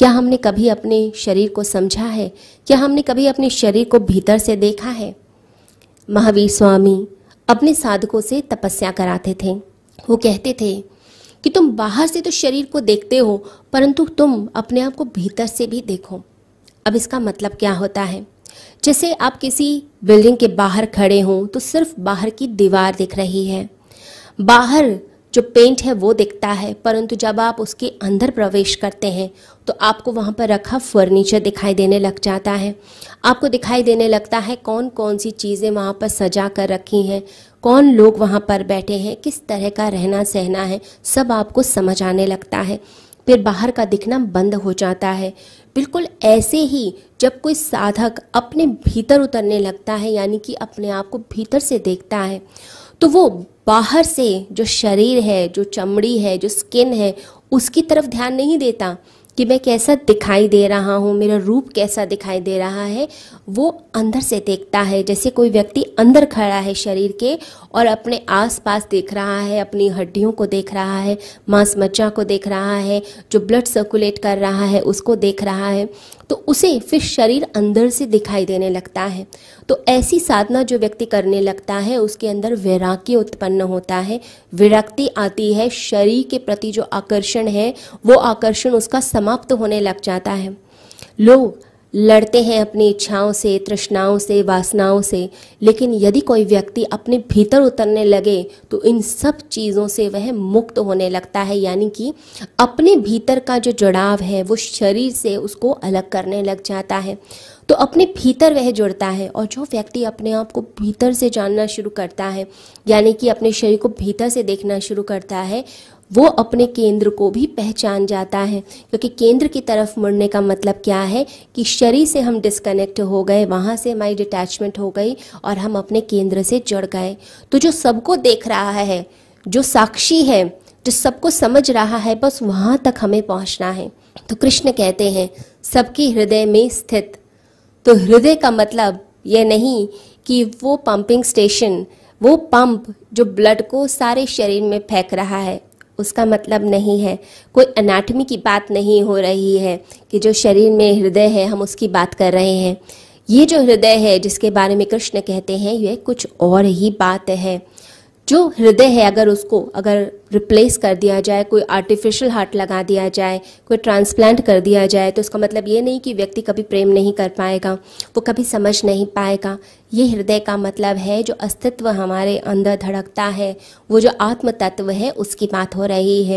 क्या हमने कभी अपने शरीर को समझा है? क्या हमने कभी अपने शरीर को भीतर से देखा है? महावीर स्वामी अपने साधकों से तपस्या कराते थे। वो कहते थे कि तुम बाहर से तो शरीर को देखते हो, परंतु तुम अपने आप को भीतर से भी देखो। अब इसका मतलब क्या होता है? जैसे आप किसी बिल्डिंग के बाहर खड़े हों तो सिर्फ़ बाहर की दीवार दिख रही है। बाहर जो पेंट है वो दिखता है, परंतु जब आप उसके अंदर प्रवेश करते हैं तो आपको वहाँ पर रखा फर्नीचर दिखाई देने लग जाता है। आपको दिखाई देने लगता है कौन कौन सी चीज़ें वहाँ पर सजा कर रखी हैं, कौन लोग वहाँ पर बैठे हैं, किस तरह का रहना सहना है, सब आपको समझ आने लगता है। फिर बाहर का दिखना बंद हो जाता है। बिल्कुल ऐसे ही जब कोई साधक अपने भीतर उतरने लगता है, यानी कि अपने आप को भीतर से देखता है तो वो बाहर से जो शरीर है, जो चमड़ी है, जो स्किन है, उसकी तरफ़ ध्यान नहीं देता कि मैं कैसा दिखाई दे रहा हूँ, मेरा रूप कैसा दिखाई दे रहा है। वो अंदर से देखता है, जैसे कोई व्यक्ति अंदर खड़ा है शरीर के और अपने आसपास देख रहा है, अपनी हड्डियों को देख रहा है मांस मज्जा को देख रहा है, जो ब्लड सर्कुलेट कर रहा है, उसको देख रहा है। तो उसे फिर शरीर अंदर से दिखाई देने लगता है। तो ऐसी साधना जो व्यक्ति करने लगता है, उसके अंदर वैराग्य उत्पन्न होता है। विरक्ति आती है, शरीर के प्रति जो आकर्षण है, वो आकर्षण उसका समाप्त होने लग जाता है। लोग लड़ते हैं अपनी इच्छाओं से, तृष्णाओं से, वासनाओं से, लेकिन यदि कोई व्यक्ति अपने भीतर उतरने लगे तो इन सब चीज़ों से वह मुक्त होने लगता है, यानी कि अपने भीतर का जो जुड़ाव है, वो शरीर से उसको अलग करने लग जाता है। तो अपने भीतर वह जुड़ता है और जो व्यक्ति अपने आप को भीतर से जानना शुरू करता है, यानी कि अपने शरीर को भीतर से देखना शुरू करता है, वो अपने केंद्र को भी पहचान जाता है। क्योंकि केंद्र की तरफ़ मुड़ने का मतलब क्या है कि शरीर से हम डिस्कनेक्ट हो गए, वहाँ से हमारी डिटैचमेंट हो गई और हम अपने केंद्र से जुड़ गए। तो जो सबको देख रहा है, जो साक्षी है, जो सबको समझ रहा है, बस वहाँ तक हमें पहुँचना है। तो कृष्ण कहते हैं, सबकी हृदय में स्थित तो हृदय का मतलब यह नहीं कि वो पंपिंग स्टेशन वो पंप जो ब्लड को सारे शरीर में फेंक रहा है, उसका मतलब नहीं है। कोई अनाटमी की बात नहीं हो रही है कि जो शरीर में हृदय है, हम उसकी बात कर रहे हैं। ये जो हृदय है, जिसके बारे में कृष्ण कहते हैं, यह कुछ और ही बात है। जो हृदय है अगर उसको अगर रिप्लेस कर दिया जाए, कोई आर्टिफिशियल हार्ट लगा दिया जाए, कोई ट्रांसप्लांट कर दिया जाए तो उसका मतलब ये नहीं कि व्यक्ति कभी प्रेम नहीं कर पाएगा, वो कभी समझ नहीं पाएगा। ये हृदय का मतलब है जो अस्तित्व हमारे अंदर धड़कता है, वो जो आत्म तत्व है, उसकी बात हो रही है।